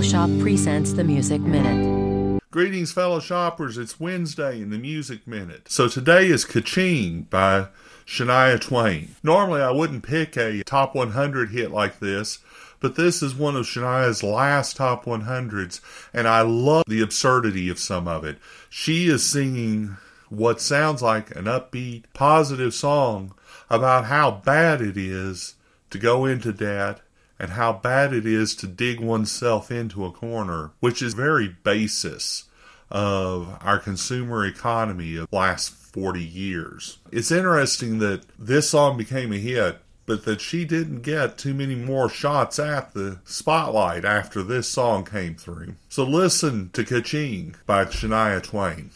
Fellowship presents the Music Minute. Greetings, fellow shoppers. It's Wednesday in the Music Minute. So today is Kaching by Shania Twain. Normally, I wouldn't pick a top 100 hit like this, but this is one of Shania's last top 100s, and I love the absurdity of some of it. She is singing what sounds like an upbeat, positive song about how bad it is to go into debt and how bad it is to dig oneself into a corner, which is very basis of our consumer economy of the last 40 years. It's interesting that this song became a hit, but that she didn't get too many more shots at the spotlight after this song came through. So listen to Kaching by Shania Twain.